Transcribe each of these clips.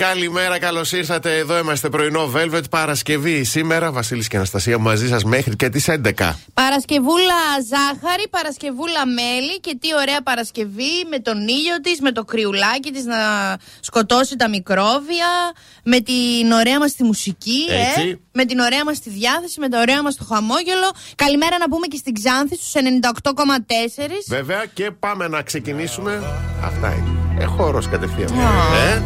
Καλημέρα, καλώς ήρθατε. Εδώ είμαστε πρωινό Velvet Παρασκευή. Σήμερα Βασίλης και Αναστασία μαζί σας μέχρι και τις 11. Παρασκευούλα ζάχαρη, Παρασκευούλα μέλι και τι ωραία Παρασκευή με τον ήλιο της, με το κρυουλάκι της να σκοτώσει τα μικρόβια, με την ωραία μας τη μουσική, ε, με την ωραία μας τη διάθεση, με το ωραία μας το χαμόγελο. Καλημέρα να πούμε και στην Ξάνθη στους 98,4. Βέβαια και πάμε να ξεκινήσουμε. Αυτά είναι. Έχω όρος κατευθείαν. Ε;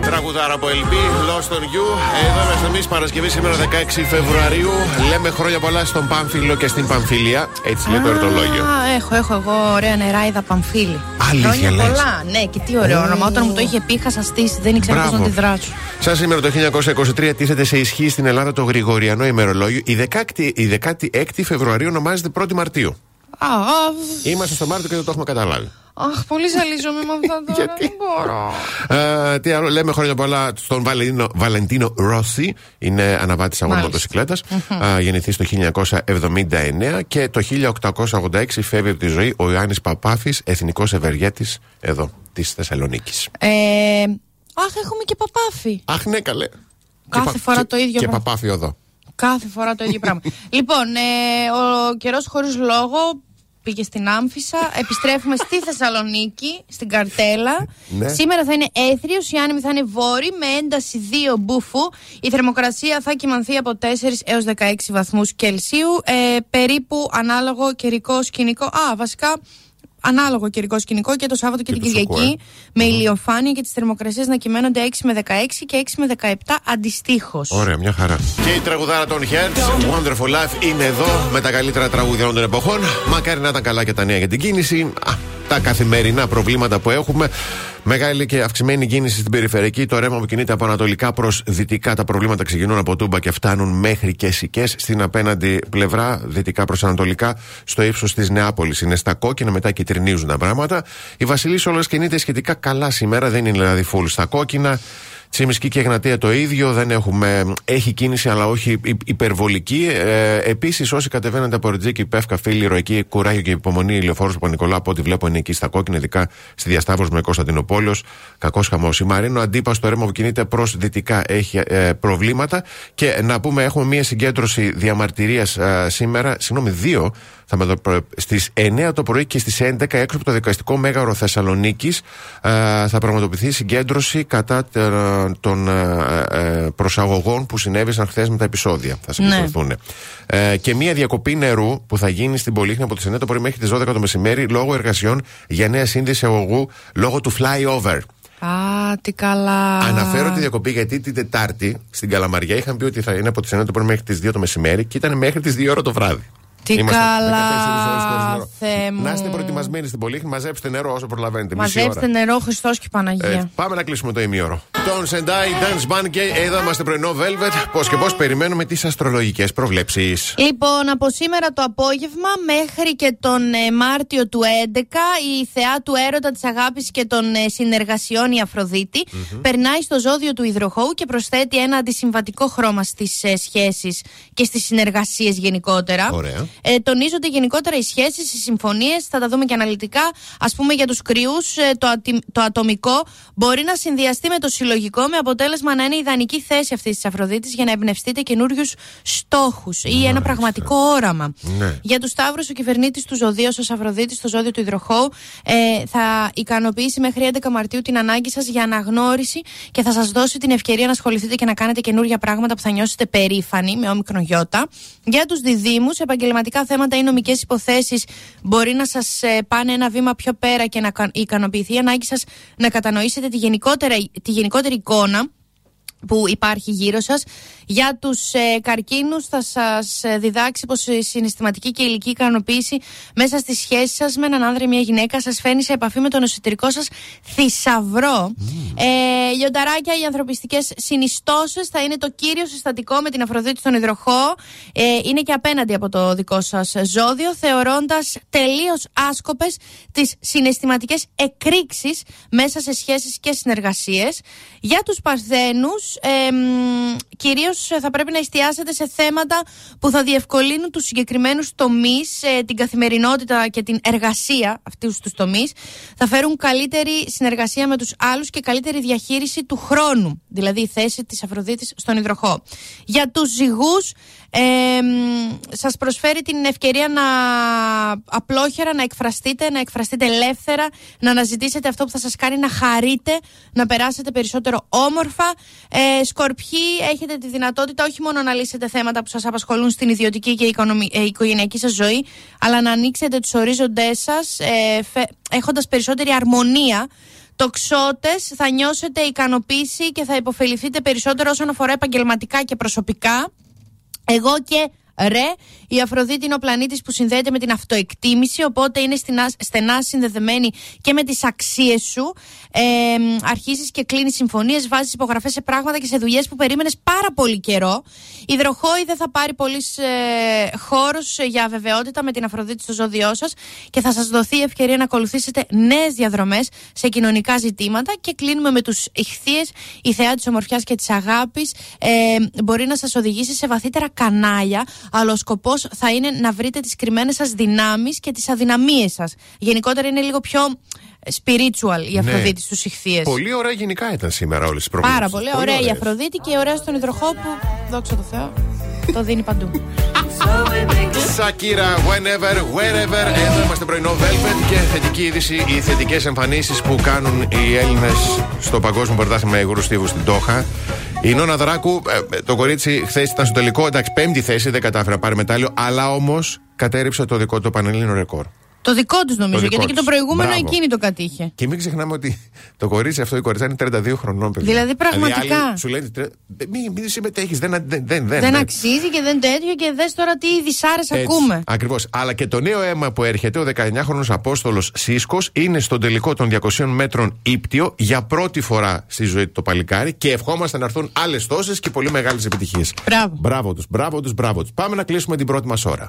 Τραγουδάρα από LB, Lost on You. Εδώ είμαστε εμείς Παρασκευή σήμερα 16 Φεβρουαρίου. Λέμε χρόνια πολλά στον Παμφίλο και στην Παμφίλια. Έτσι λέει το ερωτολόγιο. Έχω, έχω εγώ ωραία νεράιδα Παμφίλη. Αλήθεια Χρόνια πολλά. Ναι, και τι ωραίο όνομα. Όταν μου το είχε πει, είχα στήσει, δεν ήξερα πώς να τη δράσω. Σαν σήμερα το 1923 τίθεται σε ισχύ στην Ελλάδα το Γρηγοριανό ημερολόγιο. Η 16η Φεβρουαρίου ονομάζεται 1η Μαρτίου. Είμαστε στο Μάρτιο και δεν το έχουμε καταλάβει. Αχ, πολύ ζαλίζομαι με αυτά τώρα. Γιατί; Δεν μπορώ. Ε, τι άλλο, λέμε χρόνια πολλά στον Βαλεντίνο, Βαλεντίνο Ρώση. Είναι αναβάτης αγώνα μοτοσυκλέτας. γεννηθεί το 1979 και το 1886 φεύγει από τη ζωή ο Ιωάννης Παπάφης, εθνικός ευεργέτης εδώ της Θεσσαλονίκης. Ε, αχ, έχουμε και Παπάφη. Αχ, ναι, καλέ. Κάθε και φορά το ίδιο Και πράγμα. Παπάφη εδώ. Κάθε φορά το ίδιο πράγμα. λοιπόν, ε, ο καιρός χωρίς λόγο πήγε στην Άμφισα. Επιστρέφουμε στη Θεσσαλονίκη, στην Καρτέλα. Ναι. Σήμερα θα είναι έθριος, η άνεμη θα είναι βόρη με ένταση 2 μπούφου. Η θερμοκρασία θα κυμανθεί από 4 έως 16 βαθμούς Κελσίου. Ε, περίπου ανάλογο καιρικό σκηνικό. Α, βασικά ανάλογο καιρικό σκηνικό και το Σάββατο και, Και την του Σουκού, Κυριακή με ηλιοφάνεια και τις θερμοκρασίες να κυμαίνονται 6 με 16 και 6 με 17 αντιστοίχως. Ωραία, μια χαρά. Και η τραγουδάρα των Hertz, Wonderful Life, είναι εδώ με τα καλύτερα τραγούδια όλων των εποχών. Μακάρι να ήταν καλά και τα νέα για την κίνηση. Α, τα καθημερινά προβλήματα που έχουμε. Μεγάλη και αυξημένη κίνηση στην περιφερειακή. Το ρεύμα που κινείται από ανατολικά προς δυτικά. Τα προβλήματα ξεκινούν από Τούμπα και φτάνουν μέχρι και Σικές. Στην απέναντι πλευρά, δυτικά προς ανατολικά, στο ύψος της Νεάπολης. Είναι στα κόκκινα, μετά κυτρινίζουν τα πράγματα. Η Βασιλή όλα κινείται σχετικά καλά σήμερα. Δεν είναι δηλαδή full στα κόκκινα. Τσιμισκή και Εγνατία το ίδιο, δεν έχουμε. Έχει κίνηση, αλλά όχι υ- υπερβολική. Ε, Επίσης, όσοι κατεβαίνετε από Ριτζίκη, Πεύκα, Φίλη, Ροϊκή, Κουράγιο και Υπομονή, Ηλιοφόρο Παπα-Νικολά, από ό,τι βλέπω είναι εκεί στα κόκκινα, ειδικά στη διασταύρωση με Κωνσταντινοπόλεω. Κακός χαμός. Η Μαρίνο Αντίπα στο ρεύμα που κινείται προς δυτικά έχει ε, προβλήματα. Και να πούμε, έχουμε μία συγκέντρωση διαμαρτυρίας σήμερα, συγγνώμη, δύο θα με δω στις 9 το πρωί και στις 11 έξω από το δικαστικό μέγαρο Θεσσαλονίκης θα πραγματοποιηθεί συγκέντρωση κατά τε- των ε, ε, προσαγωγών που συνέβησαν χθες με τα επεισόδια. Θα συγκεντρωθούν. Ε, και μία διακοπή νερού που θα γίνει στην Πολύχνη από τις 9 το πρωί μέχρι τις 12 το μεσημέρι λόγω εργασιών για νέα σύνδεση αγωγού λόγω του flyover. Α, τι καλά. Αναφέρω τη διακοπή γιατί την Τετάρτη στην Καλαμαριά είχαν πει ότι θα είναι από τις 9 το πρωί μέχρι τις 2 το μεσημέρι και ήταν μέχρι τις 2 ώρα το βράδυ. Τι Είμαστε καλά, 14 ώρες χωρίς νερό. Θεέ μου. Να είστε προετοιμασμένοι στην Πολύχνη, μαζέψτε νερό όσο προλαβαίνετε. Μισή Μαζέψτε ώρα. νερό, Χριστός και Παναγία. Έτσι, πάμε να κλείσουμε το ημίωρο. Τον Σεντάι, Dance Band και εδώ είμαστε πρωινό Velvet. Πώς και πώς περιμένουμε τις αστρολογικές προβλέψεις. Λοιπόν, από σήμερα το απόγευμα μέχρι και τον ε, Μάρτιο του 11, η θεά του έρωτα, της αγάπης και των ε, συνεργασιών, η αφροδητη περνάει στο ζώδιο του υδροχώου και προσθέτει ένα αντισυμβατικό χρώμα στις ε, σχέσεις και στις συνεργασίες γενικότερα. Ωραία. Ε, τονίζονται γενικότερα οι σχέσεις, οι συμφωνίες, θα τα δούμε και αναλυτικά. Α πούμε για τους κρυούς, το, ατι- το ατομικό μπορεί να συνδυαστεί με το συλλογικό, με αποτέλεσμα να είναι ιδανική θέση αυτής της Αφροδίτης για να εμπνευστείτε καινούριους στόχους ή ένα πραγματικό όραμα. Ναι. Για τους Σταύρους, ο κυβερνήτης του ζωδίου, ο Αφροδίτης, στο ζώδιο του Ιδροχώου, ε, θα ικανοποιήσει μέχρι 11 Μαρτίου την ανάγκη σας για αναγνώριση και θα σας δώσει την ευκαιρία να ασχοληθείτε και να κάνετε καινούργια πράγματα που θα νιώσετε περήφανοι με όμικρον γιώτα. Για τους Διδήμου, επαγγελματικά θέματα ή νομικές υποθέσεις μπορεί να σας πάνε ένα βήμα πιο πέρα και να κα- ικανοποιηθεί η ανάγκη σας να κατανοήσετε τη, γενικότερα, τη γενικότερη εικόνα που υπάρχει γύρω σας. Για τους ε, καρκίνους θα σας ε, διδάξει πως η συναισθηματική και ηλική ικανοποίηση μέσα στη σχέση σας με έναν άνδρα ή μια γυναίκα σας φέρνει σε επαφή με τον εσωτερικό σας θησαυρό. Ε, λιονταράκια, οι ανθρωπιστικές συνιστώσεις θα είναι το κύριο συστατικό με την Αφροδίτη στον υδροχό. Ε, είναι και απέναντι από το δικό σας ζώδιο, θεωρώντας τελείως άσκοπες τις συναισθηματικές εκρήξεις μέσα σε σχέσεις και συνεργασίες. Για τους παρθένους ε, κυρίως θα πρέπει να εστιάσετε σε θέματα που θα διευκολύνουν τους συγκεκριμένους τομείς, ε, την καθημερινότητα και την εργασία αυτούς τους τομείς. Θα φέρουν καλύτερη συνεργασία με τους άλλους και καλύτερη διαχείριση του χρόνου. Δηλαδή η θέση της Αφροδίτης στον υδροχό. Για τους ζυγούς, ε, σας προσφέρει την ευκαιρία να απλόχερα να εκφραστείτε, να εκφραστείτε ελεύθερα, να αναζητήσετε αυτό που θα σας κάνει να χαρείτε, να περάσετε περισσότερο όμορφα. Ε, σκορπιοί, έχετε τη δυνατότητα όχι μόνο να λύσετε θέματα που σας απασχολούν στην ιδιωτική και ε, οικογενειακή σας ζωή, αλλά να ανοίξετε τους ορίζοντές σας ε, έχοντας περισσότερη αρμονία Τοξότες θα νιώσετε ικανοποίηση και θα υποφεληθείτε περισσότερο όσον αφορά επαγγελματικά και προσωπικά. Εγώ και Ρε, η Αφροδίτη είναι ο πλανήτης που συνδέεται με την αυτοεκτίμηση, οπότε είναι στενά συνδεδεμένη και με τις αξίες σου. Ε, Αρχίζεις και κλείνεις συμφωνίες, βάζεις υπογραφές σε πράγματα και σε δουλειές που περίμενες πάρα πολύ καιρό. Η Δροχόη δεν θα πάρει πολύ ε, χώρος για αβεβαιότητα με την Αφροδίτη στο ζώδιό σας και θα σας δοθεί η ευκαιρία να ακολουθήσετε νέες διαδρομές σε κοινωνικά ζητήματα. Και κλείνουμε με τους ηχθείες. Η θεά της ομορφιάς και της αγάπης ε, μπορεί να σας οδηγήσει σε βαθύτερα κανάλια αλλά ο σκοπός θα είναι να βρείτε τις κρυμμένες σας δυνάμεις και τις αδυναμίες σας. Γενικότερα είναι λίγο πιο spiritual η ναι. Αφροδίτη στους ηχθείες. Πολύ ωραία γενικά ήταν σήμερα όλες τις προβλέψεις. Πάρα πολύ, ωραία η Αφροδίτη και ωραία στον υδροχό που, δόξα τω Θεώ, το δίνει παντού. Σακύρα, whenever, wherever. Εδώ είμαστε πρωινό Velvet και θετική είδηση. Οι θετικές εμφανίσεις που κάνουν οι Έλληνες στο Παγκόσμιο Πρωτάθλημα Υγρού Στίβους στην Τόχα. Η Νόνα Δράκου, ε, το κορίτσι χθες ήταν στο τελικό. Εντάξει, πέμπτη θέση, δεν κατάφερε να πάρει μετάλλιο. Αλλά όμως κατέριψε το δικό του πανελλήνιο ρεκόρ. Το δικό τους νομίζω, γιατί και το προηγούμενο Μπράβο. εκείνη το κατήχε. Και μην ξεχνάμε ότι το κορίτσι αυτό, η κορίτσά είναι 32 χρονών, παιδιά. Δηλαδή πραγματικά. Δηλαδή, σου λένε, μην, μην συμμετέχεις, δεν, δεν, δεν, δεν, δεν αξίζει και δεν τέτοιο και δες τώρα τι δυσάρε ακούμε. Ακριβώς. Αλλά και το νέο αίμα που έρχεται, ο 19χρονο Απόστολος Σίσκο, είναι στον τελικό των 200 μέτρων ύπτιο για πρώτη φορά στη ζωή του το παλικάρι και ευχόμαστε να έρθουν άλλες τόσες και πολύ μεγάλες επιτυχίες. Μπράβο. Μπράβο τους, μπράβο τους, μπράβο τους. Πάμε να κλείσουμε την πρώτη μας ώρα.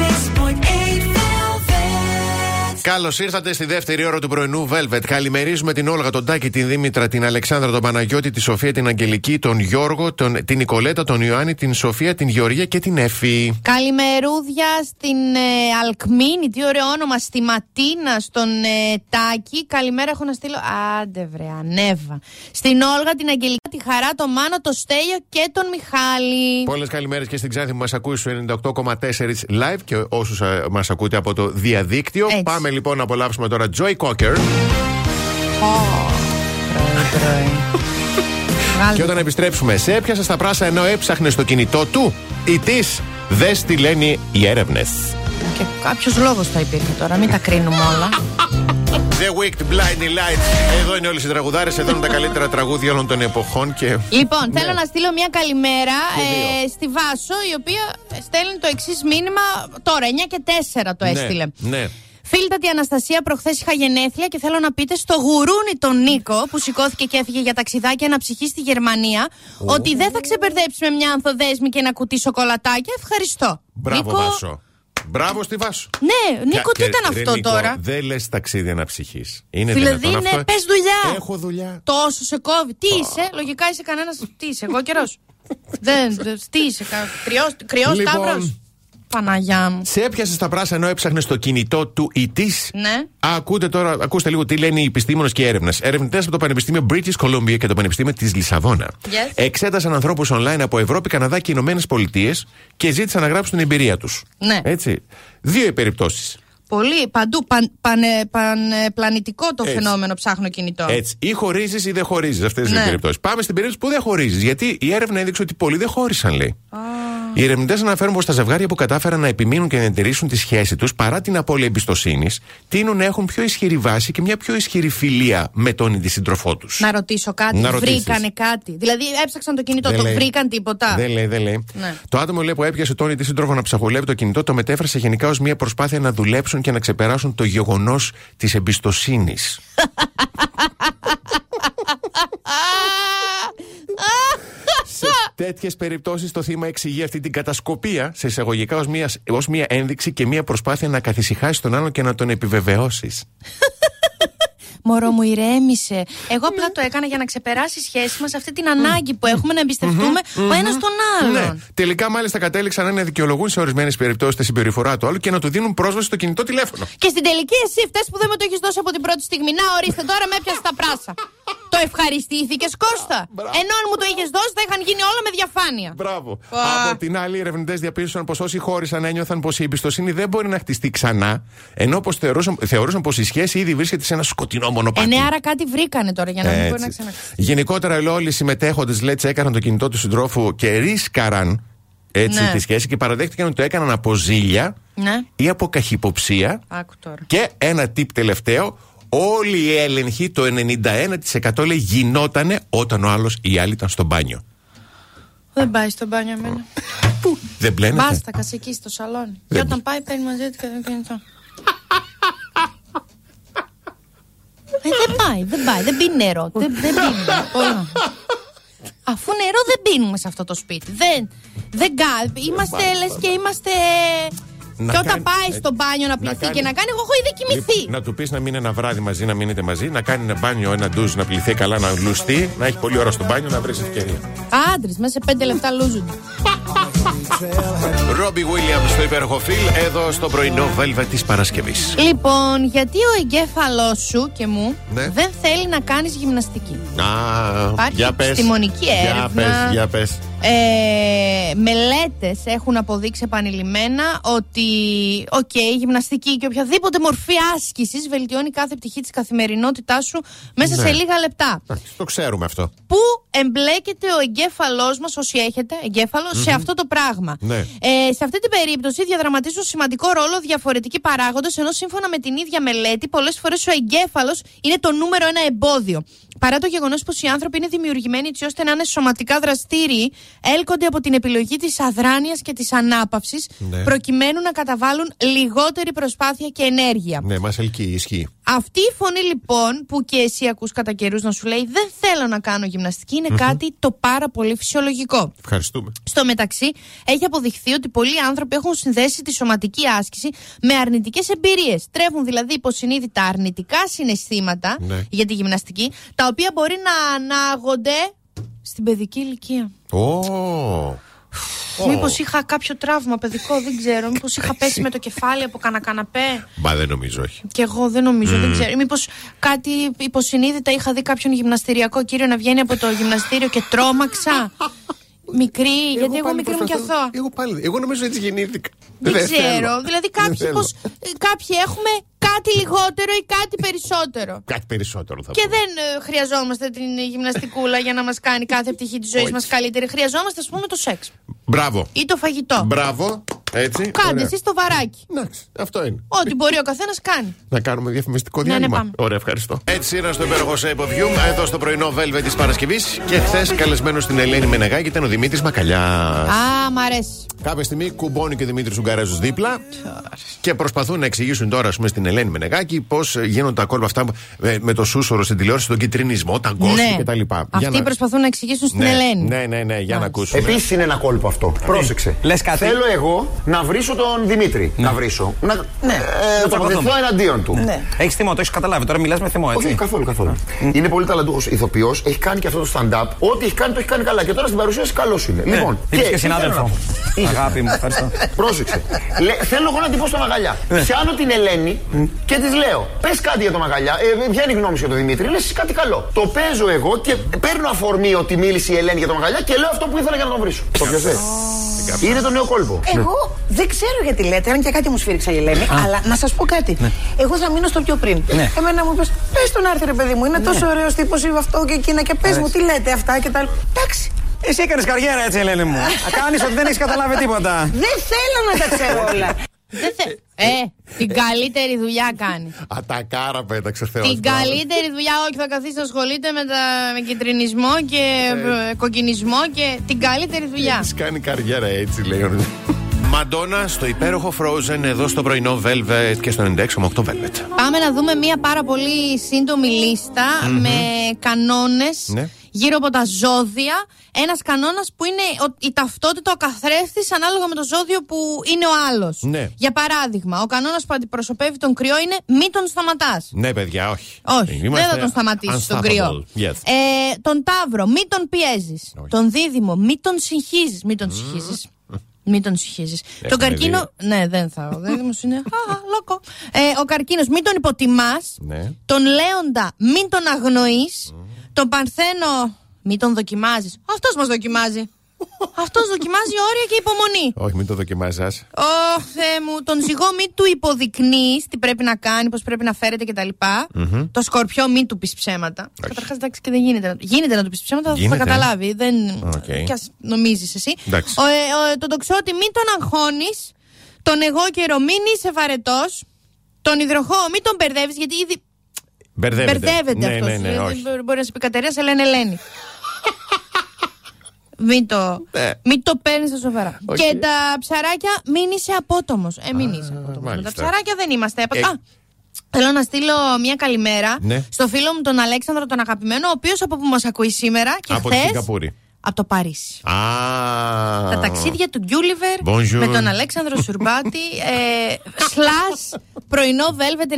Καλώς ήρθατε στη δεύτερη ώρα του πρωινού Velvet. Καλημερίζουμε την Όλγα, τον Τάκη, την Δήμητρα, την Αλεξάνδρα, τον Παναγιώτη, τη Σοφία, την Αγγελική, τον Γιώργο, τον, την Νικολέτα, τον Ιωάννη, την Σοφία, την Γεωργία και την Εφη. Καλημερούδια στην ε, Αλκμίνη, τι ωραίο όνομα, στη Ματίνα, στον ε, Τάκη. Καλημέρα έχω να στείλω. Άντε βρε, ανέβα. Στην Όλγα, την Αγγελική, τη Χαρά, τον Μάνο, τον Στέλιο και τον Μιχάλη. Πολλές καλημέρες και στην Ξάνθη που μας ακούει στο 98,4 live και όσους ε, μας ακούτε από το διαδίκτυο. Έτσι. Πάμε λοιπόν να απολαύσουμε τώρα Joy Cocker. Και όταν επιστρέψουμε, σε έπιασε στα πράσα ενώ έψαχνε στο κινητό του ή της, δες τι λένε οι έρευνες. Και κάποιος λόγος θα υπήρχε τώρα, μην τα κρίνουμε όλα. The Wicked Blinding Lights. Εδώ είναι όλε οι τραγουδάρε. Εδώ είναι τα καλύτερα τραγούδια όλων των εποχών. Και... Λοιπόν, ναι. θέλω να στείλω μια καλημέρα ε, στη Βάσο, η οποία στέλνει το εξής μήνυμα τώρα, 9 και 4 το ναι, έστειλε. Ναι. Φίλτατη Αναστασία, προχθές είχα γενέθλια και θέλω να πείτε στο γουρούνι τον Νίκο που σηκώθηκε και έφυγε για ταξιδάκι ψυχή στη Γερμανία ότι δεν θα ξεπερδέψει με μια ανθοδέσμη και ένα κουτί σοκολατάκια. Ευχαριστώ. Μπράβο, Νίκο... Βάσο. Μπράβο στη Βάσο. Ναι, Νίκο, τι ήταν αυτό τώρα; Δεν λες ταξίδι αναψυχή. Είναι δηλαδή, ναι, πες δουλειά. Έχω δουλειά. Τόσο σε κόβει. Τι είσαι, λογικά είσαι κανένας. Τι είσαι, εγώ καιρός. δεν, τι είσαι, κρυός λοιπόν, τάβρος. Παναγιά μου. Σε έπιασε στα πράσινα ενώ έψαχνες το κινητό του ή τη. Ναι. Ακούτε τώρα, ακούστε λίγο τι λένε οι επιστήμονες και έρευνες. Ερευνητές από το Πανεπιστήμιο British Columbia και το Πανεπιστήμιο της Λισαβόνα yes. εξέτασαν ανθρώπους online από Ευρώπη, Καναδά και Ηνωμένες Πολιτείες και ζήτησαν να γράψουν την εμπειρία τους. Ναι. Έτσι. Δύο περιπτώσεις. Πολύ, παντού, παν, πανεπλανητικό το Έτσι. φαινόμενο ψάχνω κινητό. Έτσι. Ή χωρίζεις ή δεν χωρίζεις αυτές τι ναι. περιπτώσεις. Πάμε στην περίπτωση που δεν χωρίζεις. Γιατί η έρευνα έδειξε ότι πολλοί δεν χώρισαν, λέει. Οι ερευνητές αναφέρουν πως τα ζευγάρια που κατάφεραν να επιμείνουν και να εντηρήσουν τη σχέση τους παρά την απώλεια εμπιστοσύνης, τείνουν να έχουν πιο ισχυρή βάση και μια πιο ισχυρή φιλία με τον ήδη σύντροφό τους. Να ρωτήσω κάτι. Να βρήκανε κάτι. Δηλαδή έψαξαν το κινητό, δεν το λέει. βρήκαν τίποτα. Δεν λέει, δεν λέει. Ναι. Το άτομο λέει, που έπιασε τον ήδη σύντροφο να ψαχολεύει το κινητό το μετέφρασε γενικά ως μια προσπάθεια να δουλέψουν και να ξεπεράσουν το γεγονός της εμπιστοσύνης. σε τέτοιες περιπτώσεις το θύμα εξηγεί αυτή την κατασκοπία σε εισαγωγικά ως μια, ως μια ένδειξη και μια προσπάθεια να καθησυχάσει τον άλλον και να τον επιβεβαιώσεις. Μωρό μου, ηρέμησε. Εγώ απλά το έκανα για να ξεπεράσει η σχέση μας αυτή την ανάγκη που έχουμε να εμπιστευτούμε ο ένας τον άλλον. Ναι. Τελικά, μάλιστα, κατέληξαν να δικαιολογούν σε ορισμένες περιπτώσεις τη συμπεριφορά του άλλου και να του δίνουν πρόσβαση στο κινητό τηλέφωνο. Και στην τελική, εσύ φταίει που δεν με το έχεις δώσει από την πρώτη στιγμή. Να ορίστε τώρα με έπιασες τα πράσα. Το ευχαριστήθηκες Κώστα. Ενώ αν μου το είχες δώσει θα είχαν γίνει όλα με διαφάνεια. Μπράβο. Από την άλλη, οι ερευνητές διαπίστωσαν πως όσοι χώρισαν ένιωθαν πως η εμπιστοσύνη δεν μπορεί να χτιστεί ξανά, ενώ πως θεωρούσαν, θεωρούσαν πως η σχέση ήδη βρίσκεται σε ένα σκοτεινό μονοπάτι. Ε, ναι, άρα κάτι βρήκανε τώρα για να μην μπορεί να ξαναχτιστεί. Γενικότερα, όλοι οι συμμετέχοντες, λέει, έκαναν το κινητό του συντρόφου και ρίσκαραν έτσι ναι. τη σχέση και παραδέχτηκαν ότι το έκαναν από ζήλια ναι. ή από καχυποψία. Και ένα tip τελευταίο, Όλοι οι έλεγχοι, το 91% λέει γινότανε όταν ο άλλος ή η άλλη ήταν στο μπάνιο. Δεν πάει στο μπάνιο εμένα. Πού, δεν πλένεται. Μπάστα, εκεί στο σαλόνι. Και όταν πάει παίρνει μαζί του και δεν κινητό. Ε, δεν πάει, δεν πάει, δεν πίνει νερό. Δεν, δεν πίνει. Αφού νερό δεν πίνουμε σε αυτό το σπίτι. Δεν, δεν Είμαστε λε και είμαστε και όταν πάει στο μπάνιο να πληθεί και να κάνει, εγώ έχω ήδη κοιμηθεί. Λοιπόν, να του πεις να μείνει ένα βράδυ μαζί, να μείνετε μαζί, να κάνει ένα μπάνιο, ένα ντουζ, να πληθεί καλά, να λουστεί, να έχει πολλή ώρα στο μπάνιο, να βρει ευκαιρία. Άντρες, μέσα σε πέντε λεπτά λούζουν. Ρόμπι Βίλιαμ στο υπέροχο φιλ, εδώ στο πρωινό βέλβα της Παρασκευής. Λοιπόν, γιατί ο εγκέφαλός σου και μου ναι. δεν θέλει να κάνεις γυμναστική; Α, Υπάρχει για επιστημονική έρευνα. Για πες, για πες. Ε, μελέτες έχουν αποδείξει επανειλημμένα ότι οκ, η γυμναστική και οποιαδήποτε μορφή άσκησης βελτιώνει κάθε πτυχή της καθημερινότητάς σου μέσα σε ναι. λίγα λεπτά. Το ξέρουμε αυτό. Πού εμπλέκεται ο εγκέφαλός μας, όσοι έχετε σε αυτό το πράγμα. Ναι. Ε, σε αυτή την περίπτωση διαδραματίζουν σημαντικό ρόλο διαφορετικοί παράγοντες ενώ σύμφωνα με την ίδια μελέτη πολλές φορές ο εγκέφαλος είναι το νούμερο ένα εμπόδιο. Παρά το γεγονός πως οι άνθρωποι είναι δημιουργημένοι έτσι ώστε να είναι σωματικά δραστήριοι, έλκονται από την επιλογή της αδράνειας και της ανάπαυσης, ναι. προκειμένου να καταβάλουν λιγότερη προσπάθεια και ενέργεια. Ναι, μας ελκύει, ισχύει. Αυτή η φωνή λοιπόν που και εσύ ακούς κατά καιρούς να σου λέει Δεν θέλω να κάνω γυμναστική, κάτι το πάρα πολύ φυσιολογικό. Ευχαριστούμε. Στο μεταξύ, έχει αποδειχθεί ότι πολλοί άνθρωποι έχουν συνδέσει τη σωματική άσκηση με αρνητικές εμπειρίες. Τρέφουν δηλαδή υποσυνείδητα αρνητικά συναισθήματα ναι. για τη γυμναστική, τα οποία μπορεί να ανάγονται στην παιδική ηλικία. Oh. Oh. Μήπως είχα κάποιο τραύμα παιδικό, δεν ξέρω. Μήπως είχα πέσει με το κεφάλι από κανένα καναπέ. Μα δεν νομίζω, όχι. Και εγώ δεν νομίζω, δεν ξέρω. Μήπως κάτι υποσυνείδητα είχα δει κάποιον γυμναστηριακό κύριο να βγαίνει από το γυμναστήριο και τρόμαξα. Μικρή, γιατί εγώ μικρή μου κι αθώα. Εγώ πάλι. Εγώ νομίζω έτσι γεννήθηκα. Δεν, ξέρω. Δηλαδή κάποιοι, πως, κάποιοι έχουμε κάτι λιγότερο ή κάτι περισσότερο. Κάτι περισσότερο θα Και δεν ε, χρειαζόμαστε την γυμναστικούλα για να μας κάνει κάθε πτυχή της ζωής μας καλύτερη. Χρειαζόμαστε, ας πούμε, το σεξ. Μπράβο. Ή το φαγητό. Μπράβο. Έτσι. Κάντε εσεί το βαράκι. Εντάξει, αυτό είναι. Ό,τι μπορεί ο καθένας κάνει. Να κάνουμε διαφημιστικό διάλειμμα. Ναι, ναι, Ωραία, ευχαριστώ. Έτσι είναι στο υπέροχο Shape of You, εδώ στο πρωινό Velvet της Παρασκευής. Και χθες καλεσμένος στην Ελένη Μενεγάκη ήταν ο Δημήτρης Μακαλιάς. Α, μ' αρέσει. Κάποια στιγμή κουμπώνει και ο Δημήτρης Ουγγαρέζος δίπλα και προσπαθούν να εξηγήσουν τώρα πούμε, στην Ελένη Μενεγάκη πώς γίνονται τα κόλπα αυτά με το σούσορο στην τηλεόραση, τον κυτρινισμό, τα γκόσπι ναι. κτλ. Αυτοί να... προσπαθούν να εξηγήσουν στην ναι, Ελένη. Ναι, ναι, ναι, για να ακούσουμε. Επίσης είναι ένα κόλπο αυτό. Πρόσεξε. Λες κάτι. Θέλω εγώ να βρίσω τον Δημήτρη. Ναι. Να βρίσω. Να, ναι. ε, τοποθετηθώ εναντίον του. Ναι. Έχεις θυμό, το έχεις καταλάβει. Τώρα μιλάς με θυμό, έτσι. Όχι, καθόλου, καθόλου. Είναι πολύ ταλαντούχος ηθοποιός. Έχει κάνει και αυτό το stand-up. Ό,τι έχει κάνει το έχει κάνει καλά. Και τώρα στην παρουσίαση καλός είναι. Ναι. Λοιπόν, και, και συνάδελφο. Αγάπη μου, ευχαριστώ. Πρόσεξε. Θέλω εγώ να την πω στο μαγαλιά. Ναι. Πιάνω την Ελένη και της λέω: Πες κάτι για το μαγαλιά. Ε, ποια είναι η γνώμη σου για τον Δημήτρη. Λες κάτι καλό. Το παίζω εγώ και παίρνω αφορμή ότι μίλησε η Ελένη για το μαγαλιά και λέω αυτό που ήθελα για να τον βρίσω. Το πιασέ. Είναι το νέο κόλπο. Εγώ δεν ξέρω γιατί λέτε, αν και κάτι μου σφίριξε η Ελένη, αλλά να σας πω κάτι. Εγώ θα μείνω στο πιο πριν. Ναι. Εμένα μου είπες, πες τον άρθρο, ρε παιδί μου, είναι τόσο ωραίος τύπος ή αυτό και εκείνα και πες μου τι λέτε αυτά και τα λοιπά. Εντάξει. Εσύ έκανες καριέρα έτσι, Ελένη μου. Κάνεις ότι δεν έχεις καταλάβει τίποτα. Δεν θέλω να τα ξέρω όλα. Δεν θε... Ε, την καλύτερη δουλειά κάνεις. Α, τα κάρα πέταξε θεός Την καλύτερη δουλειά, όχι, θα καθίσεις να ασχολείται με, τα, με κυτρινισμό και ε. κοκκινισμό και την καλύτερη δουλειά. Έχεις κάνει καριέρα έτσι, λέει ο Μαντόνα στο υπέροχο Frozen εδώ στο πρωινό Velvet και στο 96,8 Velvet. Πάμε να δούμε μια πάρα πολύ σύντομη με κανόνες Ναι. γύρω από τα ζώδια. Ένας κανόνας που είναι ο- η ταυτότητα, ο καθρέφτης ανάλογα με το ζώδιο που είναι ο άλλος. Ναι. Για παράδειγμα, ο κανόνας που αντιπροσωπεύει τον κρυό είναι μη τον σταματάς. Ναι, παιδιά, όχι. Όχι, Είμαστε δεν θα τον σταματήσεις τον unstoppable. κρυό. Yes. Ε, τον Ταύρο, μη τον πιέζεις. Όχι. Τον Δίδυμο, μη τον συγχύζεις. Μη τον συγχύζεις. Μη τον συγχύζεις. Τον καρκίνο. Ναι, δεν θα. Ο Δίδυμο είναι. Α, λόκο. Ε, ο καρκίνος, μην τον υποτιμάς. Ναι. Τον Λέοντα, μην τον αγνοείς. Τον Παρθένο, μην τον δοκιμάζεις. Αυτός μας δοκιμάζει. Αυτός δοκιμάζει όρια και υπομονή. Όχι, μην το δοκιμάζει. Ω, Θεέ μου, τον ζυγό μην του υποδεικνύεις τι πρέπει να κάνει, πώς πρέπει να φέρεται κτλ. Το σκορπιό μην του πεις ψέματα. Καταρχάς, εντάξει, και δεν γίνεται. να- Γίνεται να του πεις ψέματα, θα Γίνεται. τα καταλάβει. Δεν. Οκ. Κι ας νομίζεις εσύ. Εντάξει. Ο, ε, ο, τον τοξότη μην τον αγχώνεις. Τον Αιγόκερο μην είσαι βαρετός. Τον Υδροχόο μην τον μπερδεύεις, γιατί ήδη Μπερδεύεται. μπερδεύεται ναι, αυτός. ναι, ναι, όχι. Μπορεί να σε πει Κατερίνα, σε λένε Ελένη. Μην το, Ναι. μην το παίρνεις στα σοβαρά. Οκ. Και τα ψαράκια, μην είσαι απότομος. Ε, μην είσαι απότομος. μάλιστα. Τα ψαράκια δεν είμαστε. Ε. Α, θέλω να στείλω μια καλημέρα Ναι. στο φίλο μου τον Αλέξανδρο τον αγαπημένο, ο οποίος από που μας ακούει σήμερα και Από τη χθες. Σιγκαπούρη. Από το Παρίσι. Α. Τα ταξίδια του Γκιούλιβερ Bonjour. με τον Αλέξανδρο Σουρμπάτη. ε, slash πρωινό Velvet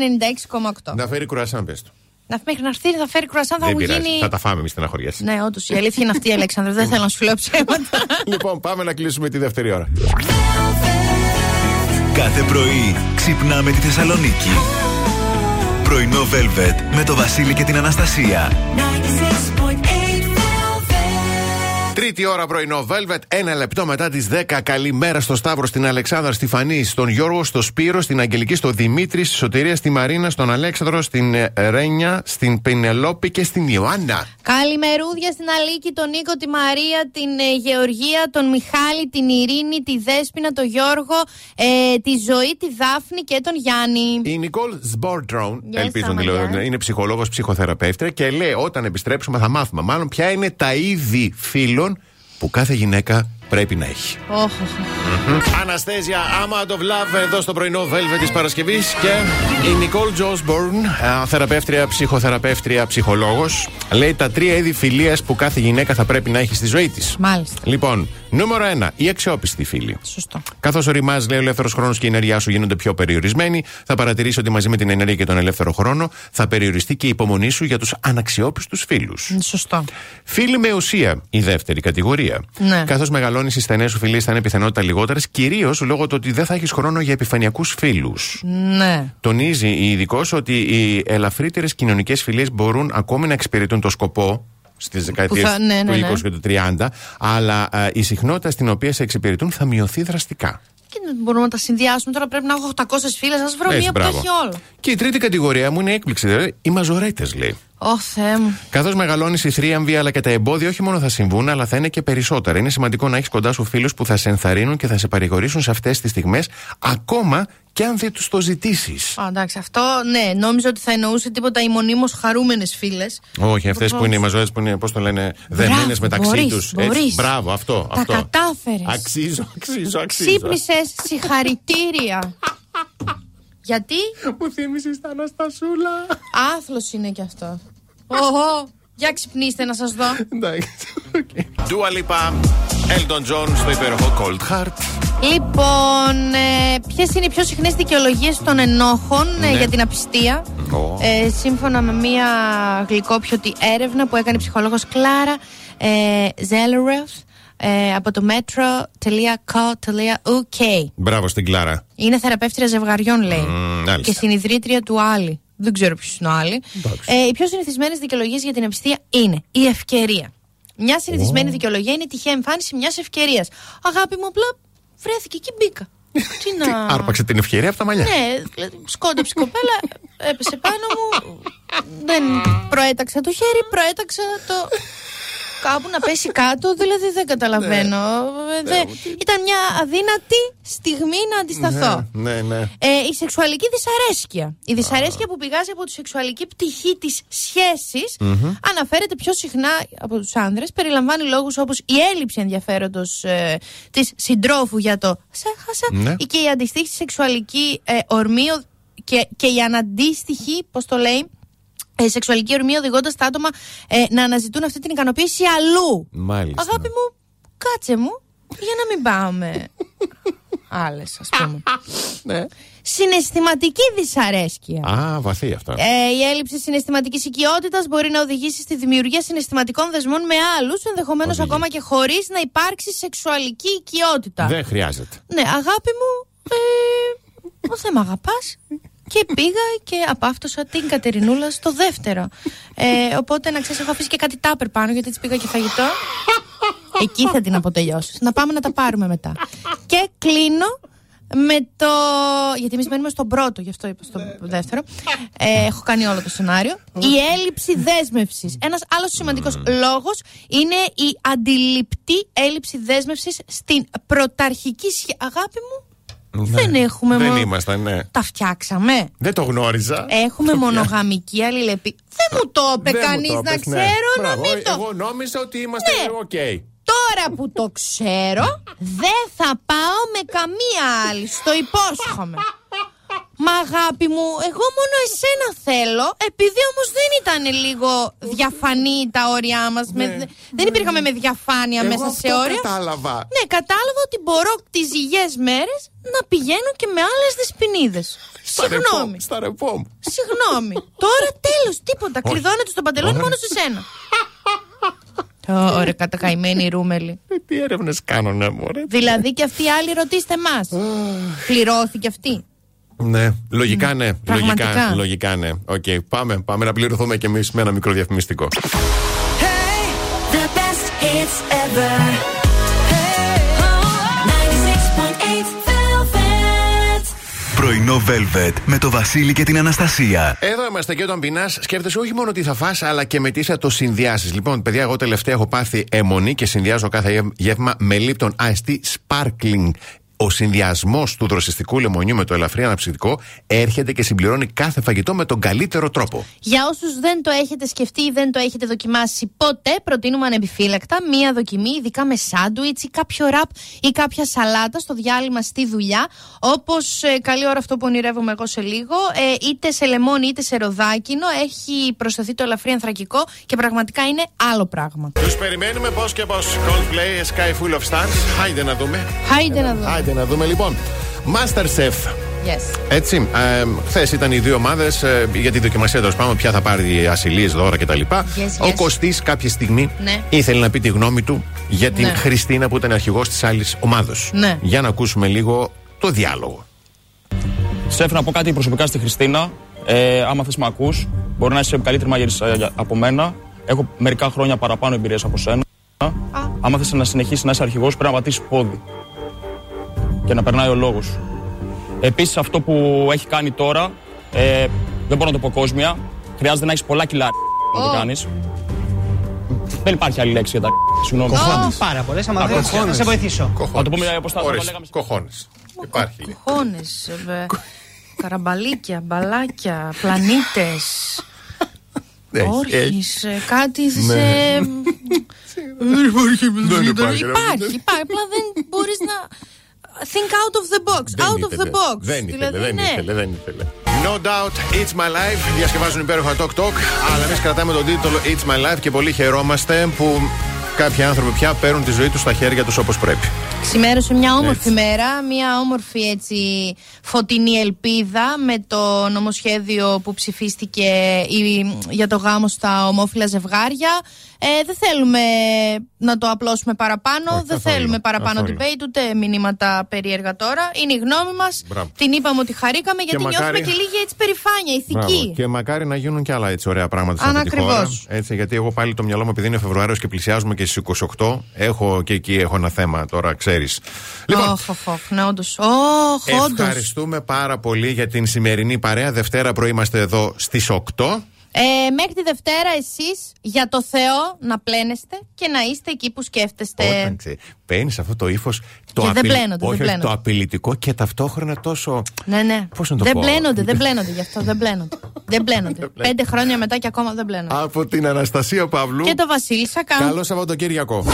96,8. Να φέρει κουρασάν, πες του. Να μέχρι να έρθει θα φέρει κρουασάν, θα Δεν μου πειράζει. γίνει. Θα τα φάμε εμείς στεναχωριέσαι. Ναι, όντως η αλήθεια είναι αυτή, Αλέξανδρο. Δεν θέλω να σου λέω ψέματα. Λοιπόν, πάμε να κλείσουμε τη δεύτερη ώρα. Κάθε πρωί ξυπνάμε τη Θεσσαλονίκη. Πρωινό Velvet με το Βασίλη και την Αναστασία. Τρίτη ώρα πρωινό Velvet, ένα λεπτό μετά τις 10. Καλημέρα στο Σταύρο, στην Αλεξάνδρα, στη Φανή, στον Γιώργο, στο Σπύρο, στην Αγγελική, στο Δημήτρη, στη Σωτηρία, στη Μαρίνα, στον Αλέξανδρο, στην ε, Ρένια, στην Πενελόπη και στην Ιωάννα. Καλημερούδια στην Αλίκη, τον Νίκο, τη Μαρία, την ε, Γεωργία, τον Μιχάλη, την Ειρήνη, τη Δέσποινα, τον Γιώργο, ε, τη Ζωή, τη Δάφνη και τον Γιάννη. Η Νικόλ Σμπόρντρον, Γεια ελπίζω σας, να τη λέω, Μαριά. είναι ψυχολόγος, ψυχοθεραπεύτρια και λέει: Όταν επιστρέψουμε, θα μάθουμε μάλλον ποια είναι τα είδη φίλων που κάθε γυναίκα πρέπει να έχει. Όχ, όχ, όχ. Αναστέζια, Amount of Love εδώ στο πρωινό Velvet της Παρασκευής και η Νικόλ Τζόσμπορν, θεραπεύτρια, ψυχοθεραπεύτρια, ψυχολόγος, λέει τα τρία είδη φιλίας που κάθε γυναίκα θα πρέπει να έχει στη ζωή της. Μάλιστα. Λοιπόν, νούμερο ένα, η αξιόπιστη φίλη. Σωστό. Καθώς οριμάζει, λέει, ο ελεύθερος χρόνος και η ενέργειά σου γίνονται πιο περιορισμένοι, θα παρατηρήσει ότι μαζί με την ενέργεια και τον ελεύθερο χρόνο θα περιοριστεί και η υπομονή σου για τους αναξιόπιστους φίλους. Σωστό. Φίλοι με ουσία, η δεύτερη κατηγορία. Ναι. Καθώς μεγαλώνεις, οι στενές σου φιλίες θα είναι πιθανότητα λιγότερες, κυρίως λόγω του ότι δεν θα έχεις χρόνο για επιφανειακούς φίλους. Ναι. Τονίζει η ειδικός ότι οι ελαφρύτερες κοινωνικές φιλίες μπορούν ακόμη να εξυπηρετούν το σκοπό στις δεκαετίε θα- ναι, ναι, του ναι. 20 και του 30, αλλά α, η συχνότητα στην οποία σε εξυπηρετούν θα μειωθεί δραστικά. Και δεν μπορούμε να τα συνδυάσουμε. Τώρα πρέπει να έχω 800 φίλε. Α βρω Έτσι, μία που τα μπράβο. έχει όλα. Και η τρίτη κατηγορία μου είναι έκπληξη, δηλαδή οι μαζορέτες, λέει. Ω Θεέ μου. Καθώς μεγαλώνεις, η θρίαμβη αλλά και τα εμπόδια όχι μόνο θα συμβούν, αλλά θα είναι και περισσότερα. Είναι σημαντικό να έχεις κοντά σου φίλους που θα σε ενθαρρύνουν και θα σε παρηγορήσουν σε αυτές τις στιγμές, ακόμα και αν δεν τους το ζητήσεις. Α, εντάξει, αυτό ναι, νόμιζα ότι θα εννοούσε τίποτα οι μονίμως χαρούμενες φίλες. Όχι, αυτές που είναι οι μαζορέτε που είναι, πώς το λένε, δεμένε μεταξύ μπορείς, τους. μπορείς. Μπράβο, αυτό. Τα αυτό. κατάφερες. Αξίζω, αξίζω, αξίζω. Ξύπνησες, συγχαρητήρια. Γιατί; Μου θύμισες τα Αναστασούλα. άθλος είναι κι αυτό. Οχο, για ξυπνήστε να σας δω. Εντάξει. Dua Lipa, Elton John στο υπέροχο Cold Heart. Λοιπόν, ε, ποιες είναι οι πιο συχνές δικαιολογίες των ενόχων ε, Ναι. για την απιστία; Ω. Ε, σύμφωνα με μία γλυκόπιωτη έρευνα που έκανε η ψυχολόγος Κλάρα ε, Ζέλερεφ ε, από το metro.co.uk. Μπράβο στην Κλάρα. Είναι θεραπεύτρια ζευγαριών, λέει. Μμμ, μάλιστα. και συνειδρήτρια του Άλλη. Δεν ξέρω ποιος είναι ο Άλλη. Ε, οι πιο συνηθισμένες δικαιολογίες για την απιστία είναι η ευκαιρία. Μια συνηθισμένη δικαιολογία είναι η τυχαία εμφάνιση μιας ευκαιρίας. Αγάπη μου, απλά βρέθηκε και μπήκα. Τι να. Άρπαξε την ευκαιρία από τα μαλλιά. Ναι, δηλαδή, σκόνταψε η κοπέλα, έπεσε πάνω μου. Δεν προέταξα το χέρι, προέταξα το. Κάπου να πέσει κάτω, δηλαδή δεν καταλαβαίνω. Ε, δε- Ήταν μια αδύνατη στιγμή να αντισταθώ. Ναι, ναι. Ε, η σεξουαλική δυσαρέσκεια. Η δυσαρέσκεια που πηγάζει από τη σεξουαλική πτυχή της σχεση αναφέρεται πιο συχνά από τους άνδρες Περιλαμβάνει λόγους όπως η έλλειψη ενδιαφέροντος ε, της συντρόφου για το σε χάσα Ναι. ή και η αντιστοίχηση σεξουαλική ε, ορμή ο- και, και η αναντίστοιχη, πώς το λέει, ε, σεξουαλική ορμή, οδηγώντας τα άτομα ε, να αναζητούν αυτή την ικανοποίηση αλλού. Μάλιστα. Αγάπη μου, κάτσε μου, για να μην πάμε. Άλλες, ας πούμε. Ναι. Συναισθηματική δυσαρέσκεια. Α, βαθύ αυτό. Ε, η έλλειψη συναισθηματικής οικειότητας μπορεί να οδηγήσει στη δημιουργία συναισθηματικών δεσμών με άλλους, ενδεχομένως Οδηγεί. ακόμα και χωρίς να υπάρξει σεξουαλική οικειότητα. Δεν χρειάζεται. Ναι, αγάπη μου, ε, ο δεν με αγαπάς. Και πήγα και απάφτωσα την Κατερινούλα στο δεύτερο. Ε, οπότε να ξέρεις, έχω αφήσει και κάτι τάπερ πάνω γιατί τη πήγα και φαγητό. Εκεί θα την αποτελειώσεις. Να πάμε να τα πάρουμε μετά. Και κλείνω με το. Γιατί εμείς μένουμε στον πρώτο, γι' αυτό είπα στο δεύτερο. Ε, έχω κάνει όλο το σενάριο. Η έλλειψη δέσμευσης. Ένας άλλος σημαντικός λόγος είναι η αντιληπτή έλλειψη δέσμευσης στην πρωταρχική σχέση. Αγάπη μου, δεν έχουμε Δεν μόνο- ήμασταν, ναι. τα φτιάξαμε. Δεν το γνώριζα. Έχουμε μονογαμική αλληλεπί. Δεν μου το είπε Δεν μου κανείς το να είπες, ναι. ξέρω να Μπράβο, μην το. Εγώ νόμιζα ότι είμαστε Ναι. οκ. Τώρα που το ξέρω, δεν θα πάω με καμία άλλη. Στο υπόσχομαι. Μα αγάπη μου, εγώ μόνο εσένα θέλω, επειδή όμως δεν ήταν λίγο διαφανή τα όρια μας. με- δεν υπήρχαμε με διαφάνεια Ναι. Εγώ μέσα αυτό σε όρια. κατάλαβα. Ναι, κατάλαβα ότι μπορώ τις υγιές μέρες να πηγαίνω και με άλλες δεσποινίδες. Στα ρεπό- Συγγνώμη. Στα ρεπό μου. Συγγνώμη. Τώρα τέλος, τίποτα. Κλειδώνεται στο παντελόνι μόνο σε σένα. Ωραία, κατακαημένη Ρούμελη. Ε, Τι έρευνες κάνουνε, μωρέ. Δηλαδή και αυτοί οι άλλοι ρωτήστε μας. Πληρώθηκε αυτή. Ναι, λογικά ναι. Πραγματικά. Λογικά, λογικά ναι. Οκ, πάμε, πάμε να πληρωθούμε κι εμείς με ένα μικρό διαφημιστικό. The best hits ever. Hey. 96.8 Velvet. Πρωινό Velvet με το Βασίλη και την Αναστασία. Εδώ είμαστε και όταν πεινάς, σκέφτεσαι όχι μόνο τι θα φας αλλά και με τι θα το συνδυάσεις. Λοιπόν, παιδιά, εγώ τελευταία έχω πάθει αιμονή και συνδυάζω κάθε γευ- γεύμα με Lipton Ice Tea Sparkling. Ο συνδυασμός του δροσιστικού λεμονιού με το ελαφρύ αναψυκτικό έρχεται και συμπληρώνει κάθε φαγητό με τον καλύτερο τρόπο. Για όσους δεν το έχετε σκεφτεί ή δεν το έχετε δοκιμάσει ποτέ, προτείνουμε ανεπιφύλακτα μία δοκιμή, ειδικά με σάντουιτς ή κάποιο ραπ ή κάποια σαλάτα στο διάλειμμα στη δουλειά. Όπως καλή ώρα αυτό που ονειρεύομαι εγώ σε λίγο, ε, είτε σε λεμόνι είτε σε ροδάκινο, έχει προσθεθεί το ελαφρύ ανθρακικό και πραγματικά είναι άλλο πράγμα. Τους περιμένουμε πώς και πώς. Coldplay, Sky Full of Stars. Χάιντε να δούμε. Χάιντε να δούμε. Χάιντε να δούμε λοιπόν. Masterchef. Yes. Έτσι, ε, χθες ήταν οι δύο ομάδες για τη δοκιμασία τέλος πάντων, ποια θα πάρει ασυλίες, δώρα κτλ. yes. Ο Κωστής κάποια στιγμή Ναι. ήθελε να πει τη γνώμη του για την Ναι. Χριστίνα που ήταν αρχηγός της άλλης ομάδα. Ναι. Για να ακούσουμε λίγο το διάλογο. Σεφ, να πω κάτι προσωπικά στη Χριστίνα. Ε, άμα θες με ακούς, μπορεί να είσαι καλύτερη μαγειρίτσα από μένα. Έχω μερικά χρόνια παραπάνω εμπειρίες από σένα. Άμα θες να συνεχίσεις να είσαι αρχηγός, πρέπει να πατήσεις πόδι. Και να περνάει ο λόγος σου. Επίσης, αυτό που έχει κάνει τώρα, ε, δεν μπορώ να το πω κόσμια. Χρειάζεται να έχεις πολλά κιλά να το Ω. κάνεις. Δεν υπάρχει άλλη λέξη για τα συγγνώμη. Πάρα πολλές. Άμα δεν θα σε βοηθήσω. Να το πούμε όπως τα τα Ωρες, λέγαμε. κοχώνες. Υπάρχει. Χώνε, καραμπαλίκια, μπαλάκια, πλανήτες. Έχει, Όχι, έχει. σε κάτι σε. Δεν υπάρχει. Υπάρχει, υπάρχει. Απλά δεν μπορείς να. Think out of the box. Δεν out of ήθελε. the box. Δεν ήθελε, Δηλαδή, δεν ναι. ήθελε, δεν ήθελε. No doubt, It's My Life. Διασκευάζουν υπέροχα Talk Talk. Αλλά εμείς κρατάμε τον τίτλο It's My Life και πολύ χαιρόμαστε που κάποιοι άνθρωποι πια παίρνουν τη ζωή τους στα χέρια τους όπως πρέπει. Ξημέρωσε μια όμορφη μέρα, μια όμορφη έτσι φωτεινή ελπίδα με το νομοσχέδιο που ψηφίστηκε η- για το γάμο στα ομόφυλα ζευγάρια. Ε, δεν θέλουμε να το απλώσουμε παραπάνω, Όχι, δεν καθόλου, θέλουμε παραπάνω καθόλου. debate, ούτε μηνύματα περίεργα τώρα. Είναι η γνώμη μας. Μπράβο. Την είπαμε ότι χαρήκαμε γιατί μακάρι- νιώθουμε και λίγη έτσι περηφάνεια, ηθική. Μπράβο. Και μακάρι να γίνουν και άλλα έτσι ωραία πράγματα σε Αν αυτή τη ακριβώς. χώρα. Έτσι, γιατί εγώ πάλι το μυαλό μου, επειδή είναι Φεβρουάριος και πλησιάζουμε και στις 28, έχω και εκεί έχω ένα θέμα τώρα, ξέρεις. Λοιπόν, Όχ, όχ, όχ, ναι, όντως. Όχ, όντως. ευχαριστούμε πάρα πολύ για την σημερινή παρέα. Δευτέρα πρωί είμαστε εδώ στις 8. Ε, μέχρι τη Δευτέρα εσείς για το Θεό να πλένεστε και να είστε εκεί που σκέφτεστε. Όταν παίρνεις αυτό το ύφος. Το, Και δεν απειλ- πλένονται, δεν όχι, όχι, πλένονται. το απειλητικό και ταυτόχρονα τόσο. Ναι, ναι. Πώς να το δεν πω; πλένονται, δεν πλένονται γι' αυτό. Δεν πλένονται. δεν πλένονται. Πέντε χρόνια μετά και ακόμα δεν πλένονται. Από την Αναστασία Παύλου. Και το Βασίλη Σακά. Καλό Σαββατοκύριακο.